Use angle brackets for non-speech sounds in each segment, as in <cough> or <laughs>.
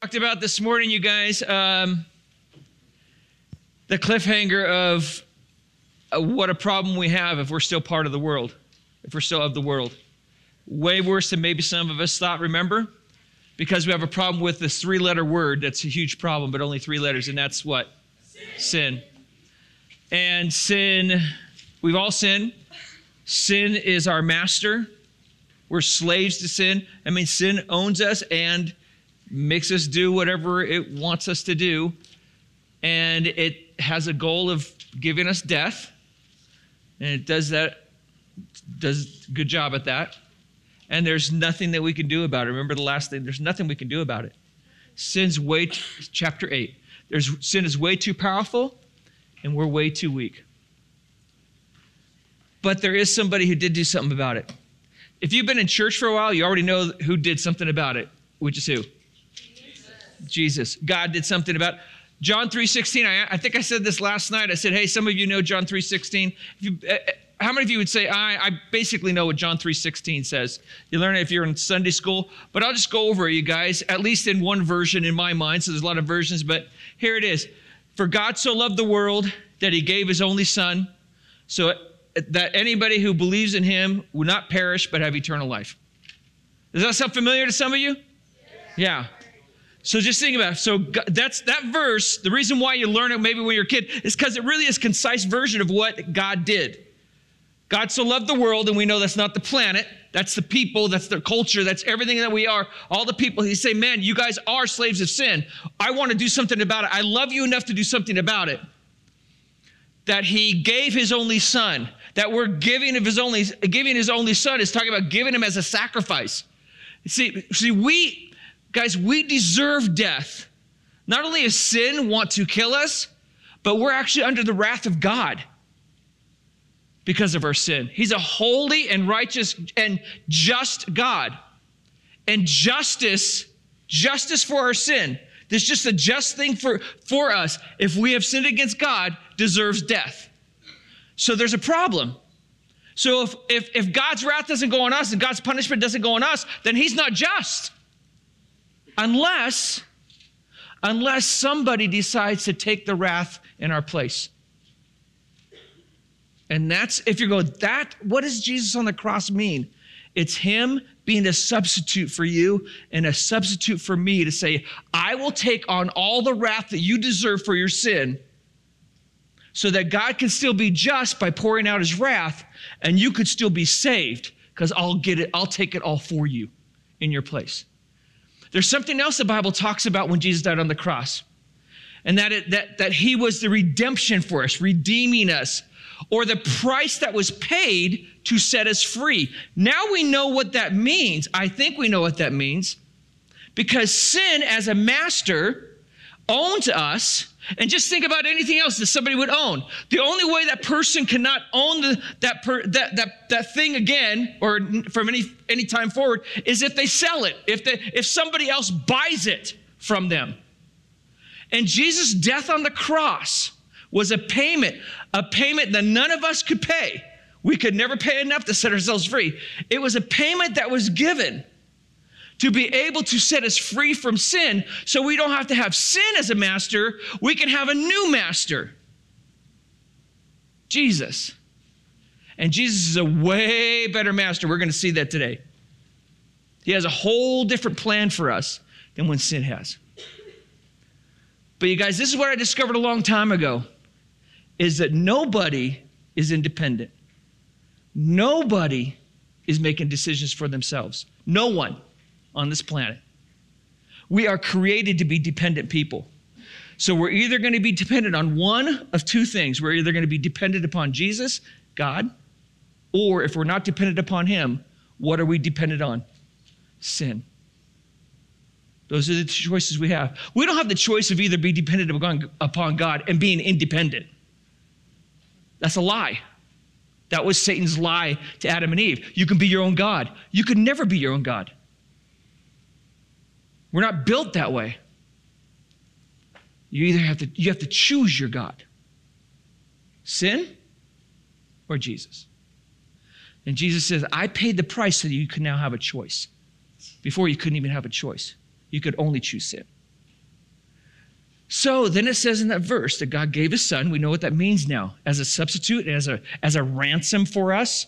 talked about this morning, you guys, um, the cliffhanger of uh, what a problem we have if we're still part of the world, if we're still of the world. Way worse than maybe some of us thought, remember? Because we have a problem with this three letter word that's a huge problem, but only three letters, and that's what? Sin. sin. And sin, we've all sinned. Sin is our master. We're slaves to sin. I mean, sin owns us and makes us do whatever it wants us to do. And it has a goal of giving us death. And it does that, does a good job at that. And there's nothing that we can do about it. Remember the last thing, there's nothing we can do about it. Sin's way, t- chapter 8. There's, sin is way too powerful, and we're way too weak. But there is somebody who did do something about it. If you've been in church for a while, you already know who did something about it, which is who? Jesus. God did something about. John 3.16, I, I, think I said this last night. I said, hey, some of you know John 3.16. You, uh, how many of you would say, I, I basically know what John 3.16 says? You learn it if you're in Sunday school, but I'll just go over it, you guys, at least in one version in my mind. So there's a lot of versions, but here it is. For God so loved the world that he gave his only son, so that anybody who believes in him will not perish but have eternal life. Does that sound familiar to some of you? Yeah. So just think about it. So that's that verse. The reason why you learn it maybe when you're a kid is because it really is a concise version of what God did. God so loved the world, and we know that's not the planet. That's the people. That's their culture. That's everything that we are. All the people. He say, "Man, you guys are slaves of sin. I want to do something about it. I love you enough to do something about it." That He gave His only Son. That we're giving of His only giving His only Son is talking about giving Him as a sacrifice. See, see, we Guys, we deserve death. Not only does sin want to kill us, but we're actually under the wrath of God because of our sin. He's a holy and righteous and just God. And justice, justice for our sin, this just a just thing for, for us, if we have sinned against God, deserves death. So there's a problem. So if, if, if God's wrath doesn't go on us and God's punishment doesn't go on us, then he's not just. Unless, unless somebody decides to take the wrath in our place. And that's, if you're going, that, what does Jesus on the cross mean? It's Him being a substitute for you and a substitute for me to say, I will take on all the wrath that you deserve for your sin so that God can still be just by pouring out His wrath and you could still be saved because I'll get it, I'll take it all for you in your place. There's something else the Bible talks about when Jesus died on the cross, and that, it, that, that he was the redemption for us, redeeming us, or the price that was paid to set us free. Now we know what that means. I think we know what that means because sin as a master owns us and just think about anything else that somebody would own. The only way that person cannot own the, that, per, that, that, that thing again or from any, any time forward is if they sell it, if, they, if somebody else buys it from them. And Jesus' death on the cross was a payment, a payment that none of us could pay. We could never pay enough to set ourselves free. It was a payment that was given to be able to set us free from sin so we don't have to have sin as a master. We can have a new master Jesus. And Jesus is a way better master. We're going to see that today. He has a whole different plan for us than when sin has. But you guys, this is what I discovered a long time ago is that nobody is independent. Nobody is making decisions for themselves. No one on this planet. We are created to be dependent people. So we're either going to be dependent on one of two things. We're either going to be dependent upon Jesus, God, or if we're not dependent upon Him, what are we dependent on? Sin. Those are the choices we have. We don't have the choice of either be dependent upon God and being independent. That's a lie. That was Satan's lie to Adam and Eve. You can be your own God. You could never be your own God. We're not built that way. You either have to you have to choose your God. Sin or Jesus. And Jesus says, I paid the price so that you can now have a choice. Before you couldn't even have a choice. You could only choose sin. So then it says in that verse that God gave his son. We know what that means now as a substitute, as a, as a ransom for us,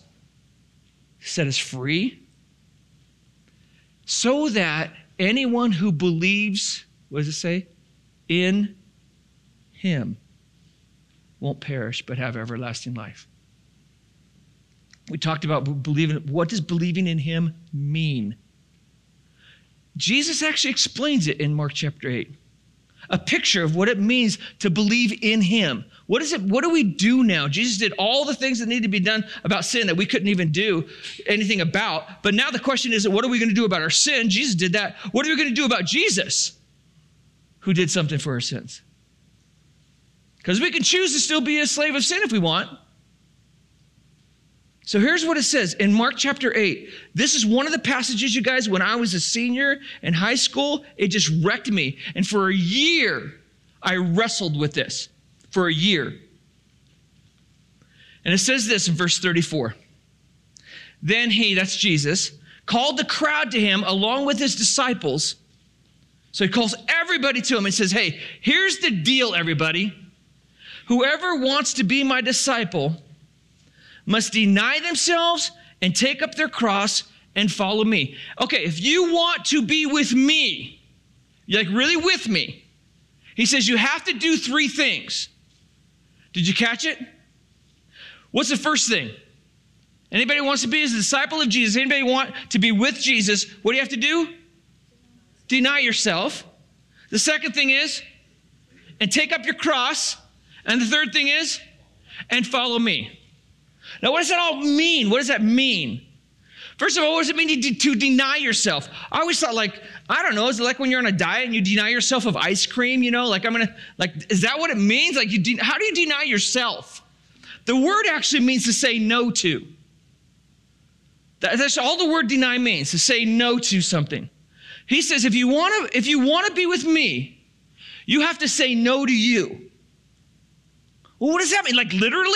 set us free, so that anyone who believes, what does it say? In him won't perish but have everlasting life. We talked about believing. What does believing in him mean? Jesus actually explains it in Mark chapter 8. A picture of what it means to believe in him. What is it? What do we do now? Jesus did all the things that need to be done about sin that we couldn't even do anything about. But now the question is, what are we going to do about our sin? Jesus did that. What are we going to do about Jesus, who did something for our sins? Because we can choose to still be a slave of sin if we want. So here's what it says in Mark chapter 8. This is one of the passages, you guys, when I was a senior in high school, it just wrecked me. And for a year, I wrestled with this. For a year. And it says this in verse 34. Then he, that's Jesus, called the crowd to him along with his disciples. So he calls everybody to him and says, Hey, here's the deal, everybody. Whoever wants to be my disciple, must deny themselves and take up their cross and follow me. Okay, if you want to be with me, you're like really with me, he says you have to do three things. Did you catch it? What's the first thing? Anybody wants to be a disciple of Jesus? Anybody want to be with Jesus? What do you have to do? Deny yourself. The second thing is, and take up your cross. And the third thing is, and follow me. Now, what does that all mean? What does that mean? First of all, what does it mean to, to deny yourself? I always thought, like, I don't know, is it like when you're on a diet and you deny yourself of ice cream? You know, like I'm gonna, like, is that what it means? Like, you, de- how do you deny yourself? The word actually means to say no to. That's all the word deny means, to say no to something. He says, if you want to, if you want to be with me, you have to say no to you. Well, what does that mean? Like literally?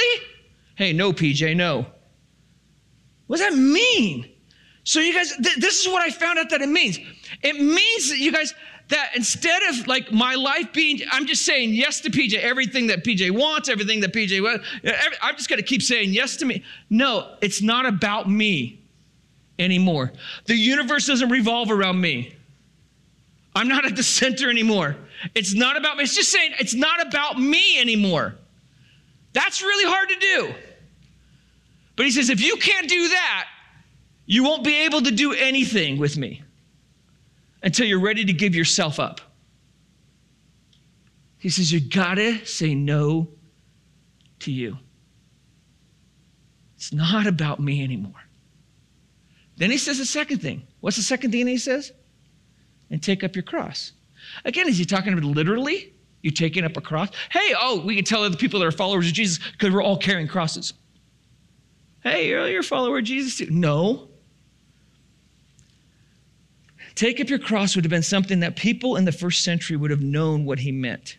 Hey, no, PJ, no. What does that mean? So, you guys, th- this is what I found out that it means. It means that you guys, that instead of like my life being, I'm just saying yes to PJ, everything that PJ wants, everything that PJ wants, I'm just to keep saying yes to me. No, it's not about me anymore. The universe doesn't revolve around me. I'm not at the center anymore. It's not about me. It's just saying it's not about me anymore. That's really hard to do. But he says, if you can't do that, you won't be able to do anything with me until you're ready to give yourself up. He says, you gotta say no to you. It's not about me anymore. Then he says the second thing. What's the second thing he says? And take up your cross. Again, is he talking about literally? You taking up a cross? Hey, oh, we can tell other people that are followers of Jesus because we're all carrying crosses. Hey, you're a follower of Jesus too. No. Take up your cross would have been something that people in the first century would have known what he meant.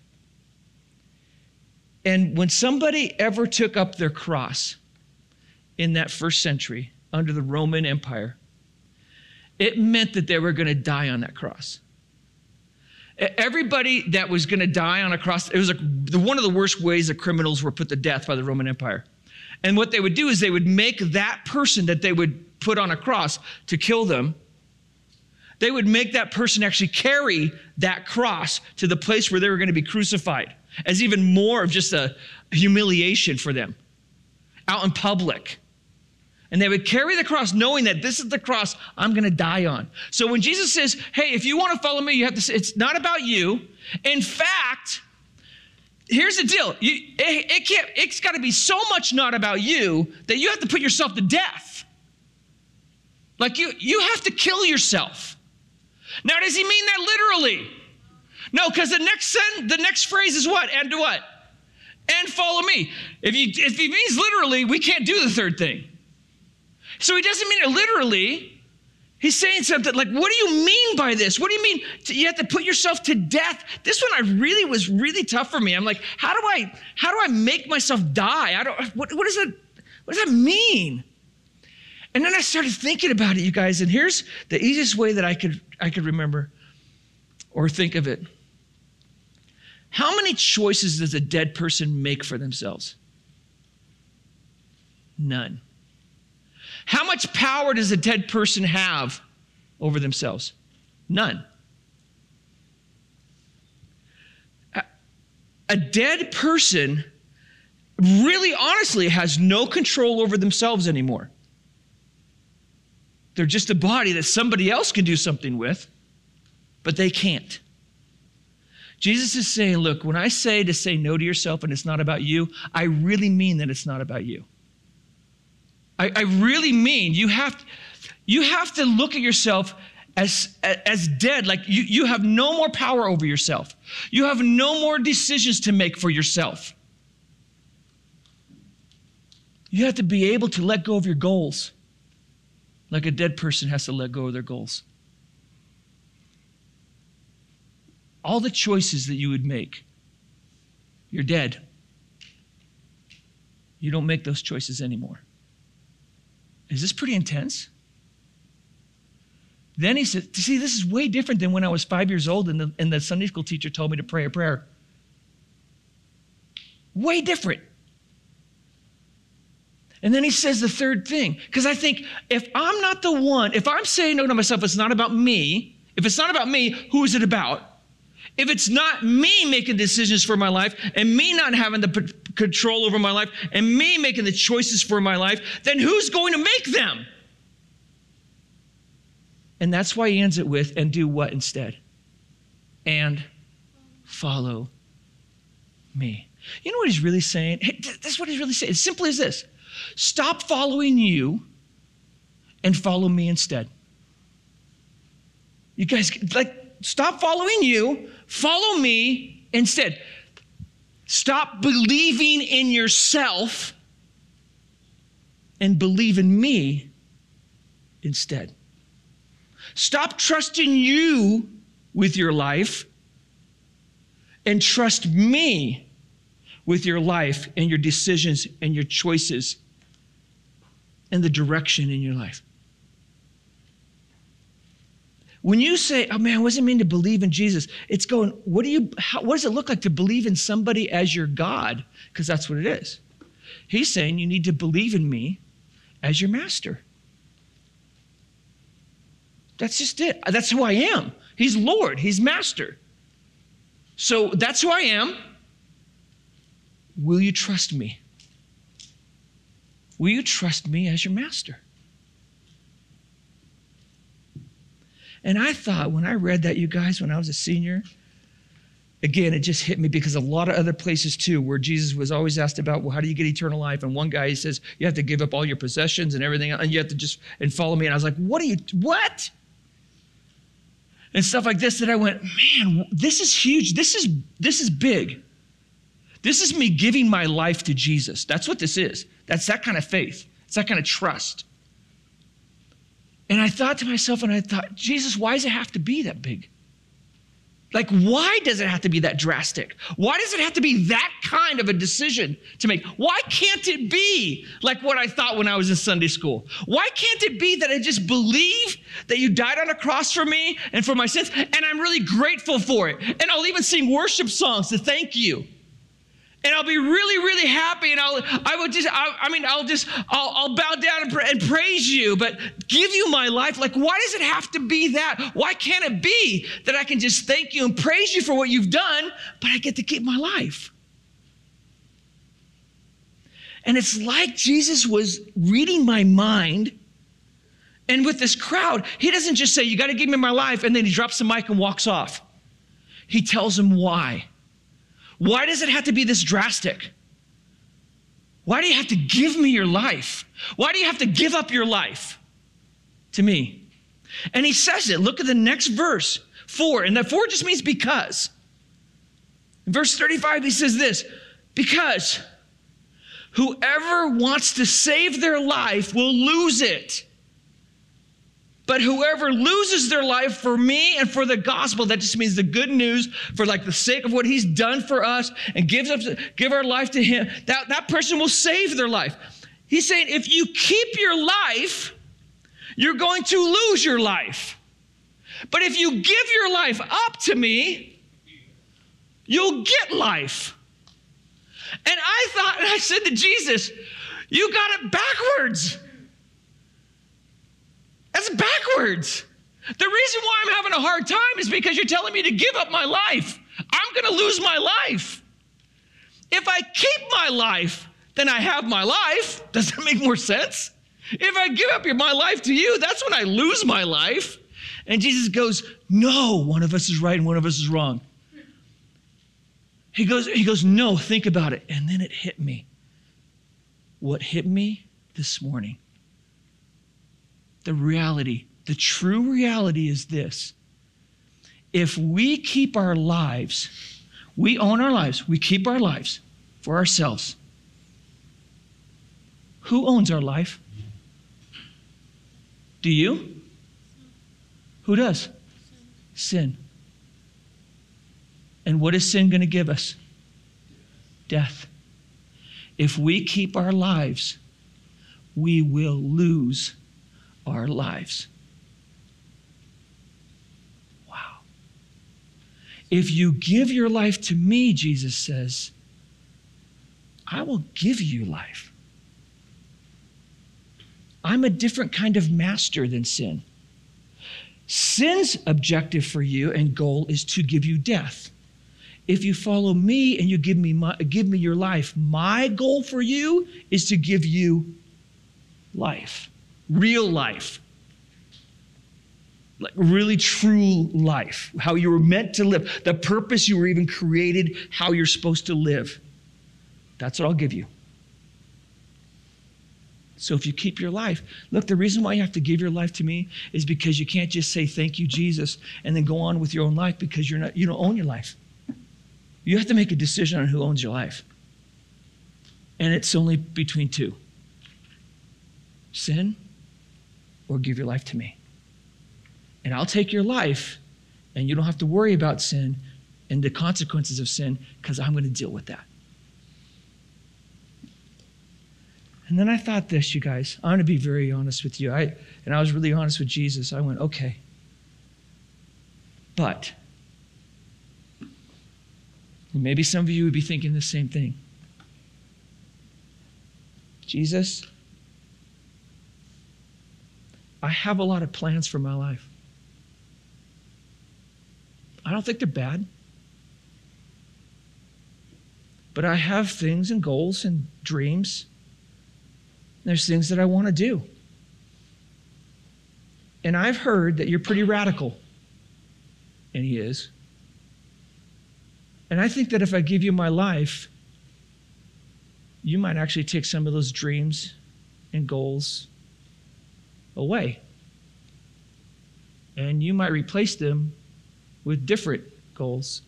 And when somebody ever took up their cross in that first century under the Roman Empire, it meant that they were going to die on that cross. Everybody that was going to die on a cross, it was a, one of the worst ways that criminals were put to death by the Roman Empire. And what they would do is they would make that person that they would put on a cross to kill them, they would make that person actually carry that cross to the place where they were going to be crucified as even more of just a humiliation for them out in public. And they would carry the cross knowing that this is the cross I'm going to die on. So when Jesus says, hey, if you want to follow me, you have to say, it's not about you. In fact, here's the deal. You, it, it can't it's got to be so much not about you that you have to put yourself to death. Like you you have to kill yourself. Now does he mean that literally? No because the next sentence the next phrase is what? And do what? And follow me. If he if he means literally we can't do the third thing. So he doesn't mean it literally He's saying something like, What do you mean by this? What do you mean you have to put yourself to death? This one I really was really tough for me. I'm like, how do I how do I make myself die? I don't what, what does that what does that mean? And then I started thinking about it, you guys, and here's the easiest way that I could I could remember or think of it. How many choices does a dead person make for themselves? None. How much power does a dead person have over themselves? None. A dead person really honestly has no control over themselves anymore. They're just a body that somebody else can do something with, but they can't. Jesus is saying, look, when I say to say no to yourself and it's not about you, I really mean that it's not about you. I, I really mean you have, you have to look at yourself as, as dead, like you, you have no more power over yourself. You have no more decisions to make for yourself. You have to be able to let go of your goals, like a dead person has to let go of their goals. All the choices that you would make, you're dead. You don't make those choices anymore. Is this pretty intense? Then he said, See, this is way different than when I was five years old and the, and the Sunday school teacher told me to pray a prayer. Way different. And then he says the third thing, because I think if I'm not the one, if I'm saying no to myself, it's not about me. If it's not about me, who is it about? If it's not me making decisions for my life and me not having the control over my life and me making the choices for my life, then who's going to make them? And that's why he ends it with, and do what instead? And follow me. You know what he's really saying? Is what he's really saying. As simply as this stop following you and follow me instead. You guys, like, stop following you, follow me instead. Stop believing in yourself and believe in me instead. Stop trusting you with your life and trust me with your life and your decisions and your choices and the direction in your life. When you say, oh man, what does it mean to believe in Jesus? It's going, what do you, how, what does it look like to believe in somebody as your God? Because that's what it is. He's saying you need to believe in me as your master. That's just it. That's who I am. He's Lord, He's Master. So that's who I am. Will you trust me? Will you trust me as your master? And I thought when I read that, you guys, when I was a senior, again, it just hit me because a lot of other places too, where Jesus was always asked about, well, how do you get eternal life? And one guy he says, you have to give up all your possessions and everything, and you have to just and follow me. And I was like, what are you? What? and stuff like this that I went, man, this is huge. This is this is big. This is me giving my life to Jesus. That's what this is. That's that kind of faith. It's that kind of trust. And I thought to myself, and I thought, Jesus, why does it have to be that big? Like, why does it have to be that drastic? Why does it have to be that kind of a decision to make? Why can't it be like what I thought when I was in Sunday school? Why can't it be that I just believe that you died on a cross for me and for my sins, and I'm really grateful for it? And I'll even sing worship songs to thank you and I'll be really, really happy. And I'll, I would just, I, I mean, I'll just, I'll, I'll bow down and, and, praise you, but give you my life. Like, why does it have to be that? Why can't it be that I can just thank you and praise you for what you've done, but I get to keep my life? And it's like Jesus was reading my mind. And with this crowd, he doesn't just say, You got to give me my life, and then he drops the mic and walks off. He tells them why. Why does it have to be this drastic? Why do you have to give me your life? Why do you have to give up your life to me? And he says it. Look at the next verse, for. And that for just means because. In verse 35, he says this because whoever wants to save their life will lose it. But whoever loses their life for me and for the gospel, that just means the good news for like the sake of what he's done for us and gives us, give our life to him, that, that person will save their life. He's saying if you keep your life, you're going to lose your life. But if you give your life up to me, you'll get life. And I thought, and <laughs> I said to Jesus, You got it backwards. That's backwards. The reason why I'm having a hard time is because you're telling me to give up my life. I'm going to lose my life. If I keep my life, then I have my life. <laughs> Does that make more sense? If I give up my life to you, that's when I lose my life. And Jesus goes, No, one of us is right and one of us is wrong. He goes, he goes, No, think about it. And then it hit me. What hit me this morning? The reality, the true reality is this. If we keep our lives, we own our lives, we keep our lives for ourselves. Who owns our life? Do you? Who does? Sin. And what is sin going to give us? Death. If we keep our lives, we will lose our lives. Wow. If you give your life to me, Jesus says, I will give you life. I'm a different kind of master than sin. Sin's objective for you and goal is to give you death. If you follow me and you give me my, give me your life, my goal for you is to give you life, real life. Like really true life, how you were meant to live, the purpose you were even created, how you're supposed to live. That's what I'll give you. So if you keep your life, look, the reason why you have to give your life to me is because you can't just say thank you, Jesus, and then go on with your own life because you're not you don't own your life. You have to make a decision on who owns your life. And it's only between two. Sin or give your life to me. And I'll take your life, and you don't have to worry about sin and the consequences of sin because I'm going to deal with that. And then I thought this, you guys. I'm going to be very honest with you. I, and I was really honest with Jesus. I went, okay. But, maybe some of you would be thinking the same thing. Jesus, I have a lot of plans for my life. I don't think they're bad. But I have things and goals and dreams there's things that I want to do. And I've heard that you're pretty radical. And he is. And I think that if I give you my life, you might actually take some of those dreams and goals away. And you might replace them with different goals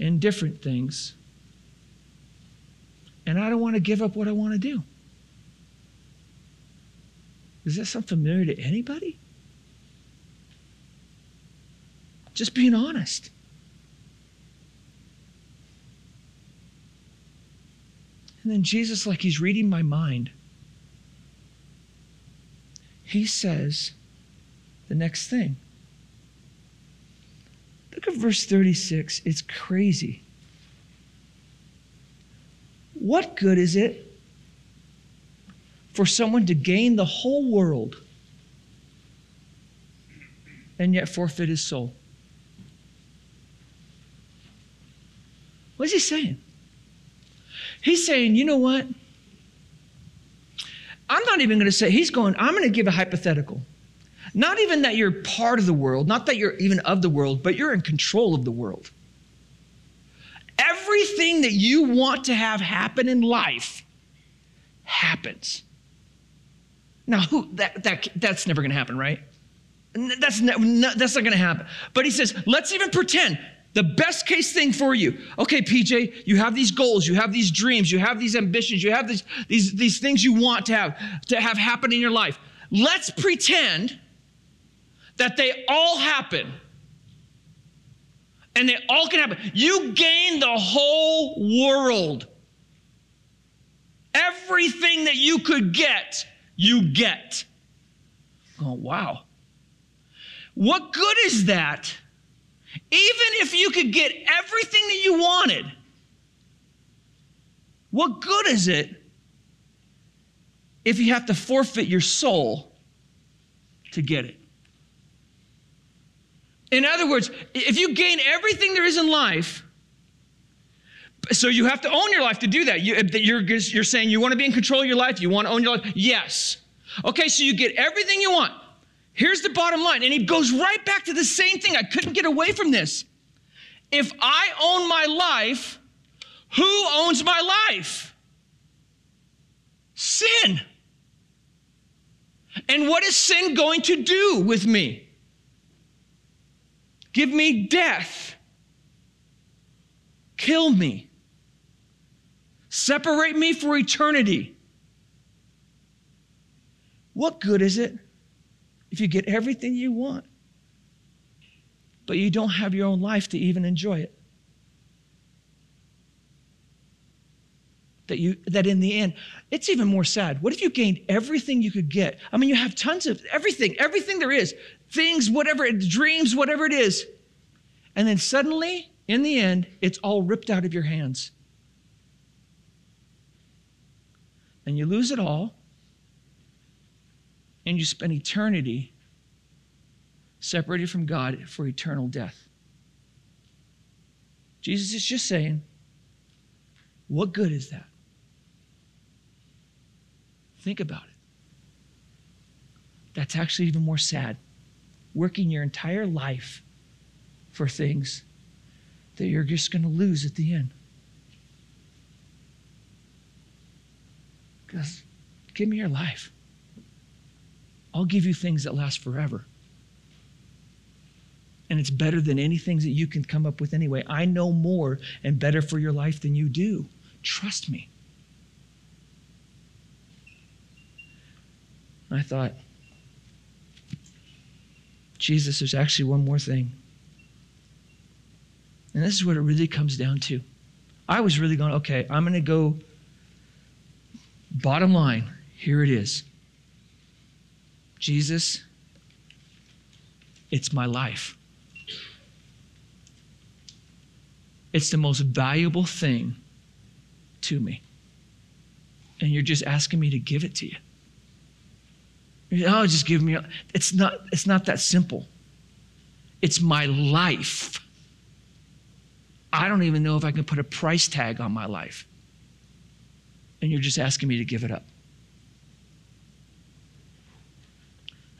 and different things. And I don't want to give up what I want to do. Does that sound familiar to anybody? Just being honest. And then Jesus, like he's reading my mind, he says the next thing. Look at verse 36. It's crazy. What good is it for someone to gain the whole world and yet forfeit his soul? What is he saying? He's saying, you know what? I'm not even going to say, he's going, I'm going to give a hypothetical. Not even that you're part of the world, not that you're even of the world, but you're in control of the world. Everything that you want to have happen in life happens. Now, who that, that that's never going to happen, right? That's ne- that's not going to happen. But he says, let's even pretend the best case thing for you. Okay, PJ, you have these goals, you have these dreams, you have these ambitions, you have these these these things you want to have to have happen in your life. Let's pretend that they all happen. And they all can happen. You gain the whole world. Everything that you could get you get. Oh, wow. What good is that Even if you could get everything that you wanted, what good is it if you have to forfeit your soul to get it? In other words, if you gain everything there is in life, so you have to own your life to do that. You, you're, you're saying you want to be in control of your life, you want to own your life? Yes. Okay, so you get everything you want. Here's the bottom line. And he goes right back to the same thing. I couldn't get away from this. If I own my life, who owns my life? Sin. And what is sin going to do with me? Give me death. Kill me. Separate me for eternity. What good is it if you get everything you want, but you don't have your own life to even enjoy it? That, you, that in the end, it's even more sad. What if you gained everything you could get? I mean, you have tons of everything, everything there is, things, whatever, dreams, whatever it is. And then suddenly, in the end, it's all ripped out of your hands. And you lose it all, and you spend eternity separated from God for eternal death. Jesus is just saying, what good is that? Think about it. That's actually even more sad. Working your entire life for things that you're just going to lose at the end. Because give me your life. I'll give you things that last forever. And it's better than anything that you can come up with anyway. I know more and better for your life than you do. Trust me. I thought, Jesus, there's actually one more thing. And this is what it really comes down to. I was really going, okay, I'm going to go bottom line. Here it is. Jesus, it's my life. It's the most valuable thing to me. And you're just asking me to give it to you. Oh, just give me. It's not, it's not that simple. It's my life. I don't even know if I can put a price tag on my life. And you're just asking me to give it up.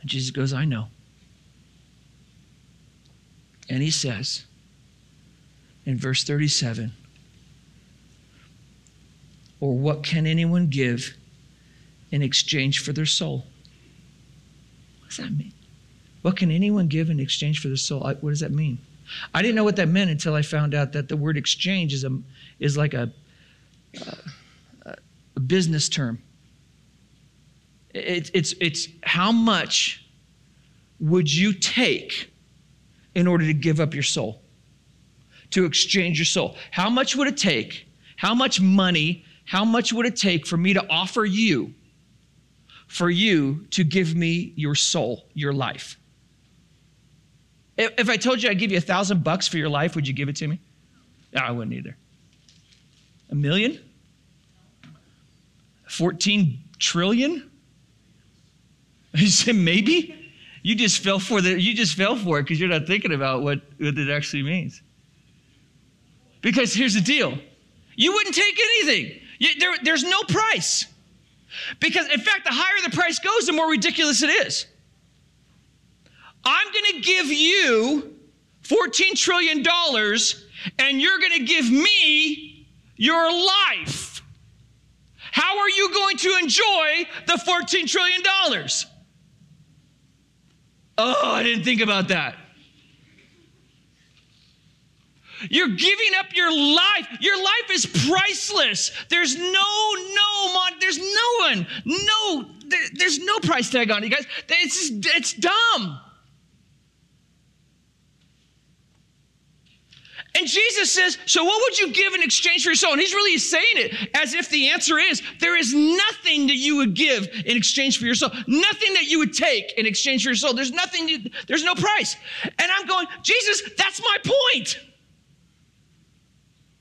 And Jesus goes, I know. And he says in verse 37 Or what can anyone give in exchange for their soul? What does that mean? What can anyone give in exchange for their soul? What does that mean? I didn't know what that meant until I found out that the word exchange is, a, is like a, a, a business term. It, it's, it's how much would you take in order to give up your soul, to exchange your soul? How much would it take? How much money? How much would it take for me to offer you, for you to give me your soul, your life? If, if I told you I'd give you a thousand bucks for your life, would you give it to me? No, I wouldn't either. A million? 14 trillion? <laughs> You said maybe? You just fell for the you just fell for it because you're not thinking about what, what it actually means. Because here's the deal. You wouldn't take anything. You, there, there's no price. Because in fact, the higher the price goes, the more ridiculous it is. I'm going to give you $14 trillion and you're going to give me your life. How are you going to enjoy the $14 trillion? Oh, I didn't think about that. You're giving up your life. Your life is priceless. There's no, no, mon- there's no one, no, there, there's no price tag on you guys. It's, it's dumb. And Jesus says, So what would you give in exchange for your soul? And he's really saying it as if the answer is there is nothing that you would give in exchange for your soul, nothing that you would take in exchange for your soul. There's nothing, you, there's no price. And I'm going, Jesus, that's my point.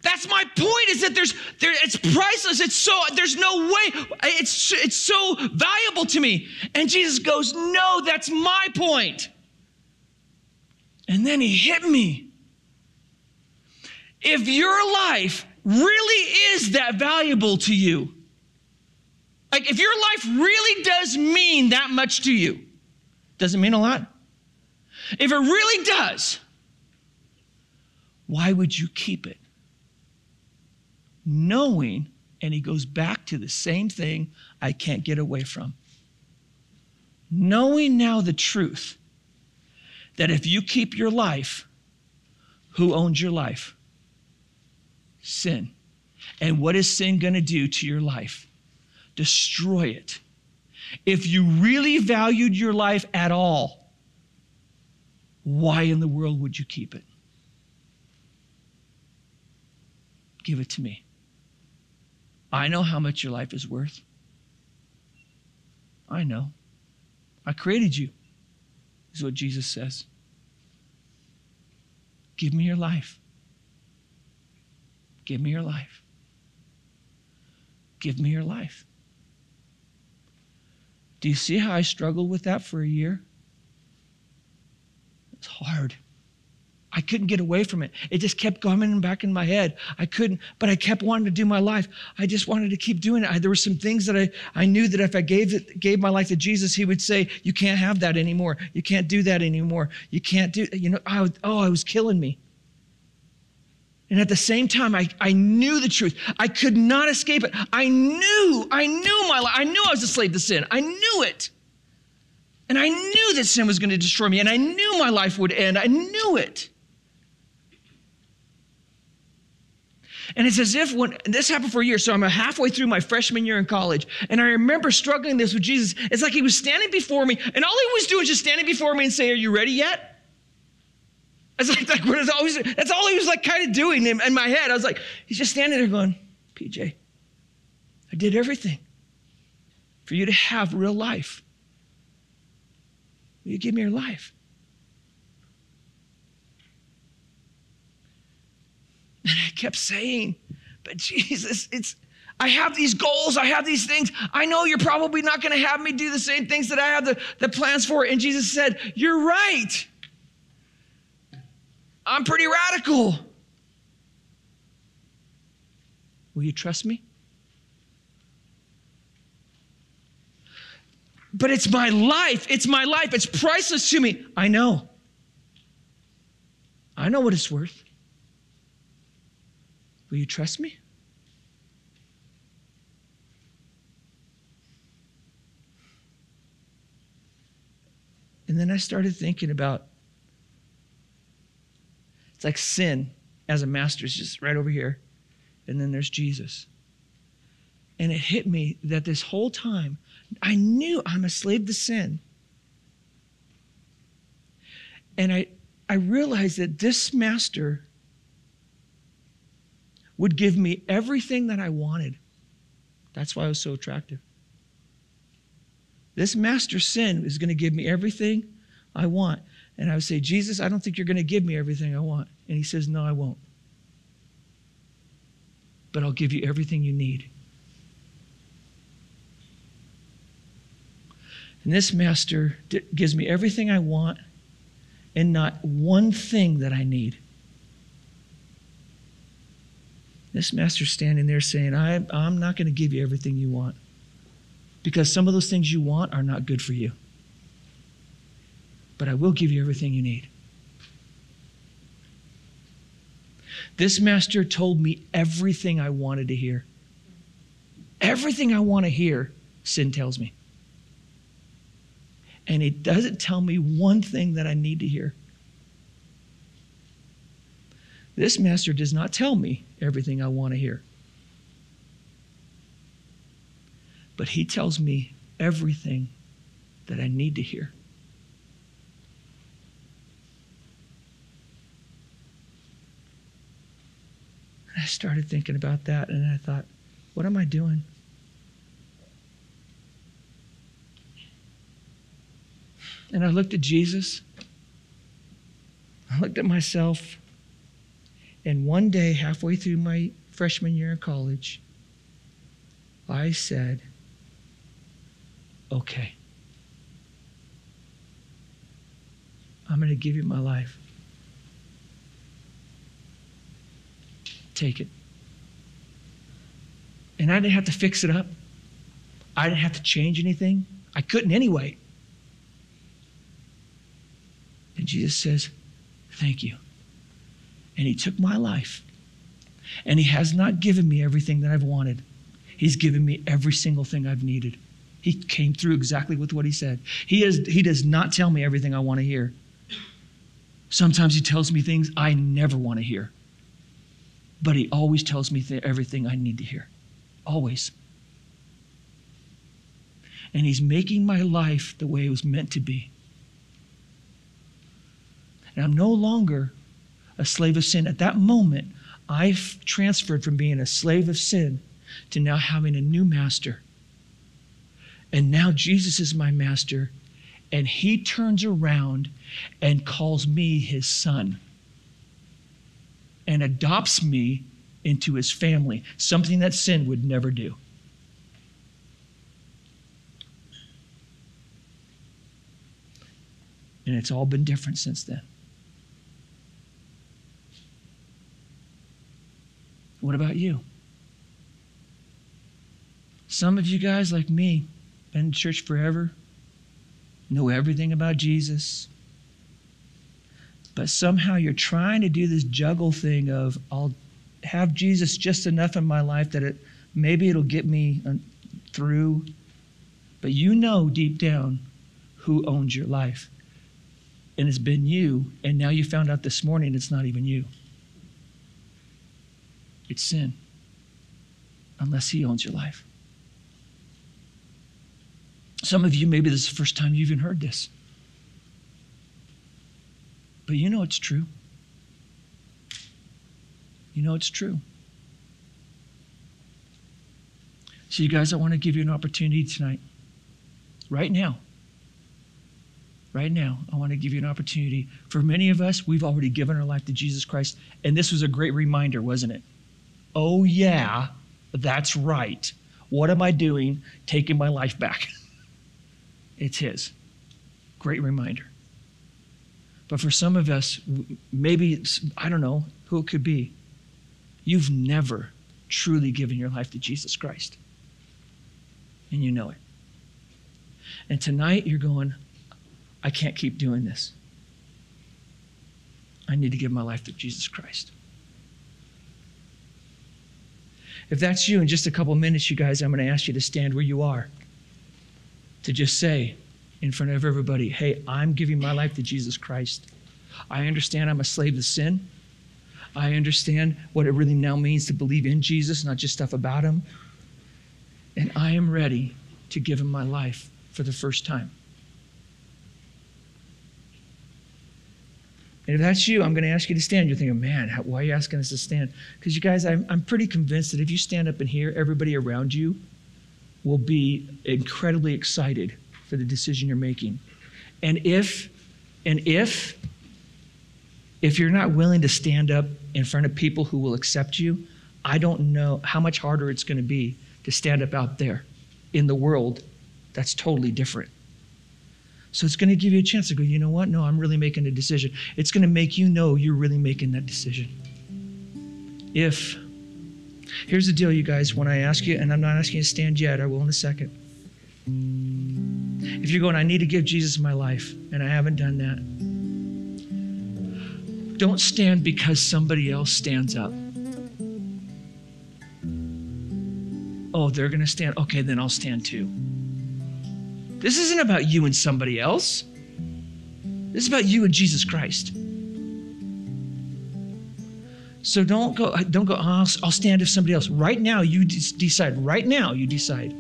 That's my point is that there's there it's priceless. It's so there's no way it's it's so valuable to me. And Jesus goes, "No, that's my point." And then he hit me. If your life really is that valuable to you, like if your life really does mean that much to you, does it mean a lot? If it really does, why would you keep it? Knowing, and he goes back to the same thing I can't get away from. Knowing now the truth that if you keep your life, who owns your life? Sin. And what is sin going to do to your life? Destroy it. If you really valued your life at all, why in the world would you keep it? Give it to me. I know how much your life is worth. I know. I created you, is what Jesus says. Give me your life. Give me your life. Give me your life. Do you see how I struggled with that for a year? It's hard. I couldn't get away from it. It just kept coming back in my head. I couldn't, but I kept wanting to do my life. I just wanted to keep doing it. I, there were some things that I, I knew that if I gave it, gave my life to Jesus, He would say, "You can't have that anymore. You can't do that anymore. You can't do." You know, I, oh, it was killing me. And at the same time, I, I knew the truth. I could not escape it. I knew, I knew my life. I knew I was a slave to sin. I knew it. And I knew that sin was going to destroy me. And I knew my life would end. I knew it. And it's as if when this happened for a year, so I'm halfway through my freshman year in college, and I remember struggling this with Jesus. It's like he was standing before me, and all he was doing was just standing before me and say, Are you ready yet? That's like, like what is always, that's all he was like kind of doing in, in my head. I was like, he's just standing there going, PJ, I did everything for you to have real life. Will you give me your life? And I kept saying, but Jesus, it's, I have these goals, I have these things. I know you're probably not going to have me do the same things that I have the, the plans for. And Jesus said, You're right. I'm pretty radical. Will you trust me? But it's my life. It's my life. It's priceless to me. I know. I know what it's worth. Will you trust me? And then I started thinking about it's like sin as a master is just right over here. And then there's Jesus. And it hit me that this whole time, I knew I'm a slave to sin. And I, I realized that this master would give me everything that I wanted. That's why I was so attractive. This master sin is going to give me everything I want. And I would say, Jesus, I don't think you're going to give me everything I want. And he says, No, I won't. But I'll give you everything you need. And this master gives me everything I want and not one thing that I need. This master's standing there saying, I, I'm not going to give you everything you want because some of those things you want are not good for you but I will give you everything you need. This master told me everything I wanted to hear. Everything I want to hear, sin tells me. And it doesn't tell me one thing that I need to hear. This master does not tell me everything I want to hear. But he tells me everything that I need to hear. I started thinking about that and I thought, what am I doing? And I looked at Jesus. I looked at myself. And one day, halfway through my freshman year in college, I said, okay. I'm going to give you my life. Take it. And I didn't have to fix it up. I didn't have to change anything. I couldn't anyway. And Jesus says, Thank you. And He took my life. And He has not given me everything that I've wanted, He's given me every single thing I've needed. He came through exactly with what He said. He, is, he does not tell me everything I want to hear. Sometimes He tells me things I never want to hear. But He always tells me th- everything I need to hear. Always. And He's making my life the way it was meant to be. And I'm no longer a slave of sin. At that moment, I've transferred from being a slave of sin to now having a new master. And now Jesus is my master, and he turns around and calls me his son and adopts me into his family, something that sin would never do. And it's all been different since then. What about you? Some of you guys, like me, been in church forever, know everything about Jesus, but somehow you're trying to do this juggle thing of I'll have Jesus just enough in my life that it maybe it'll get me uh, through, but you know deep down who owns your life. And it's been you, and now you found out this morning it's not even you. It's sin, unless He owns your life. Some of you, maybe this is the first time you even heard this. But you know it's true. You know it's true. So, you guys, I want to give you an opportunity tonight. Right now. Right now, I want to give you an opportunity. For many of us, we've already given our life to Jesus Christ. And this was a great reminder, wasn't it? Oh, yeah, that's right. What am I doing? Taking my life back. <laughs> It's His. Great reminder. But for some of us, maybe, I don't know who it could be, you've never truly given your life to Jesus Christ. And you know it. And tonight you're going, I can't keep doing this. I need to give my life to Jesus Christ. If that's you, in just a couple minutes, you guys, I'm going to ask you to stand where you are. To just say in front of everybody, hey, I'm giving my life to Jesus Christ. I understand I'm a slave to sin. I understand what it really now means to believe in Jesus, not just stuff about him. And I am ready to give him my life for the first time. And if that's you, I'm going to ask you to stand. You're thinking, man, how, why are you asking us to stand? Because you guys, I'm, I'm pretty convinced that if you stand up in here, everybody around you will be incredibly excited for the decision you're making. And if, and if, if you're not willing to stand up in front of people who will accept you, I don't know how much harder it's going to be to stand up out there in the world that's totally different. So it's going to give you a chance to go, you know what? No, I'm really making a decision. It's going to make you know you're really making that decision. If, here's the deal, you guys, when I ask you, and I'm not asking you to stand yet, I will in a second. If you're going, I need to give Jesus my life, and I haven't done that, don't stand because somebody else stands up. Oh, they're going to stand. Okay, then I'll stand too. This isn't about you and somebody else. This is about you and Jesus Christ. So don't go, don't go, oh, I'll, I'll stand if somebody else. Right now, you decide, right now, you decide,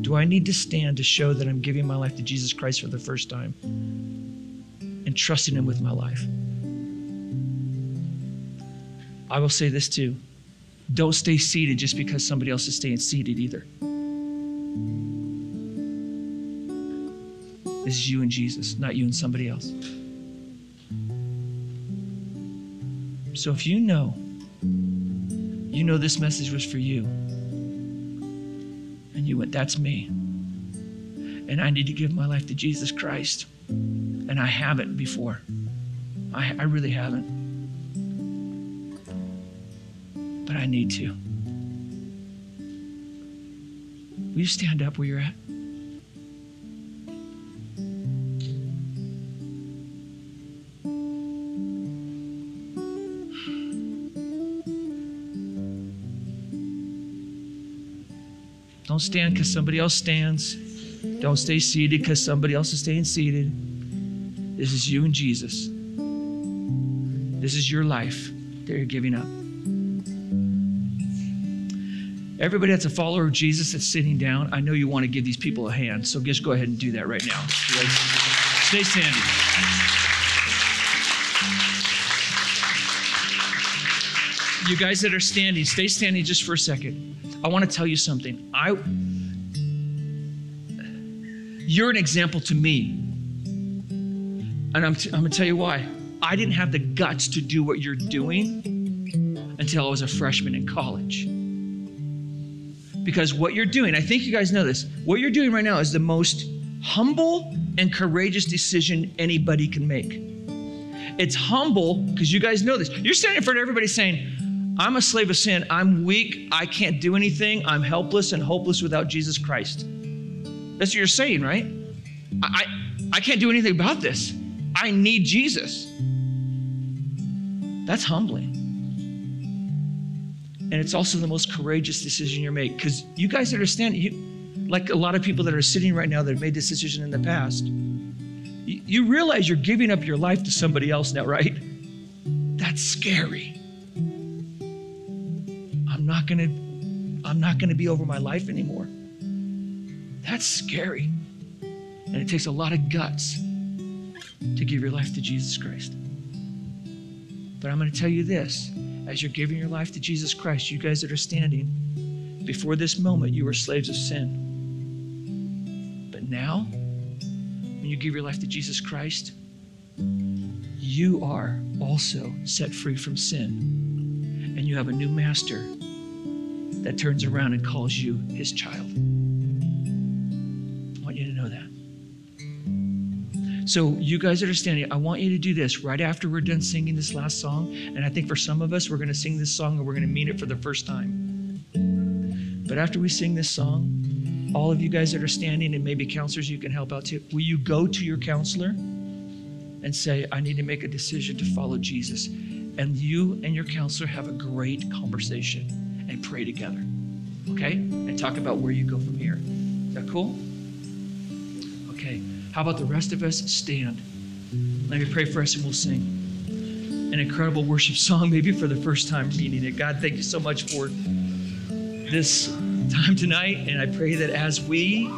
do I need to stand to show that I'm giving my life to Jesus Christ for the first time and trusting Him with my life? I will say this too. Don't stay seated just because somebody else is staying seated either. This is you and Jesus, not you and somebody else. So if you know, you know this message was for you, you went, That's me. And I need to give my life to Jesus Christ. And I haven't before. I, I really haven't. But I need to. Will you stand up where you're at? Don't stand because somebody else stands. Don't stay seated because somebody else is staying seated. This is you and Jesus. This is your life that you're giving up. Everybody that's a follower of Jesus that's sitting down, I know you want to give these people a hand, so just go ahead and do that right now. Stay standing. You guys that are standing, stay standing just for a second. I want to tell you something. I you're an example to me. And I'm, t- I'm going to tell you why. I didn't have the guts to do what you're doing until I was a freshman in college. Because what you're doing, I think you guys know this, what you're doing right now is the most humble and courageous decision anybody can make. It's humble because you guys know this. You're standing in front of everybody saying, I'm a slave of sin. I'm weak. I can't do anything. I'm helpless and hopeless without Jesus Christ. That's what you're saying, right? I, I can't do anything about this. I need Jesus. That's humbling. And it's also the most courageous decision you make because you guys understand, you, like a lot of people that are sitting right now that have made this decision in the past, you, you realize you're giving up your life to somebody else now, right? That's scary. Not gonna, I'm not gonna be over my life anymore. That's scary. And it takes a lot of guts to give your life to Jesus Christ. But I'm going to tell you this as you're giving your life to Jesus Christ, you guys that are standing, before this moment, you were slaves of sin. But now, when you give your life to Jesus Christ, you are also set free from sin. And you have a new master that turns around and calls you his child. I want you to know that. So, you guys that are standing, I want you to do this right after we're done singing this last song. And I think for some of us, we're going to sing this song and we're going to mean it for the first time. But after we sing this song, all of you guys that are standing, and maybe counselors you can help out too, will you go to your counselor and say, I need to make a decision to follow Jesus? And you and your counselor have a great conversation and pray together, okay? And talk about where you go from here. Is that cool? Okay. How about the rest of us stand? Let me pray for us and we'll sing an incredible worship song, <laughs> maybe for the first time meeting it. God, thank you so much for this time tonight. And I pray that as we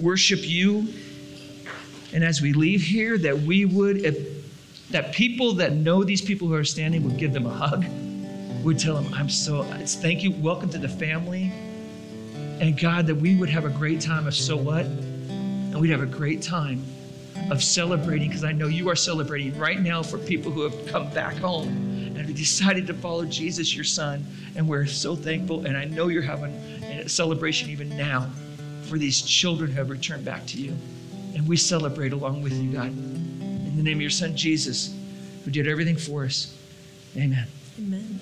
worship you and as we leave here, that we would, if, that people that know these people who are standing would give them a hug, would tell them, I'm so, thank you, welcome to the family. And God, that we would have a great time of so what? and we'd have a great time of celebrating because I know you are celebrating right now for people who have come back home and have decided to follow Jesus, your son. And we're so thankful. And I know you're having a celebration even now for these children who have returned back to you. And we celebrate along with you, God. In the name of your son, Jesus, who did everything for us. Amen. Amen.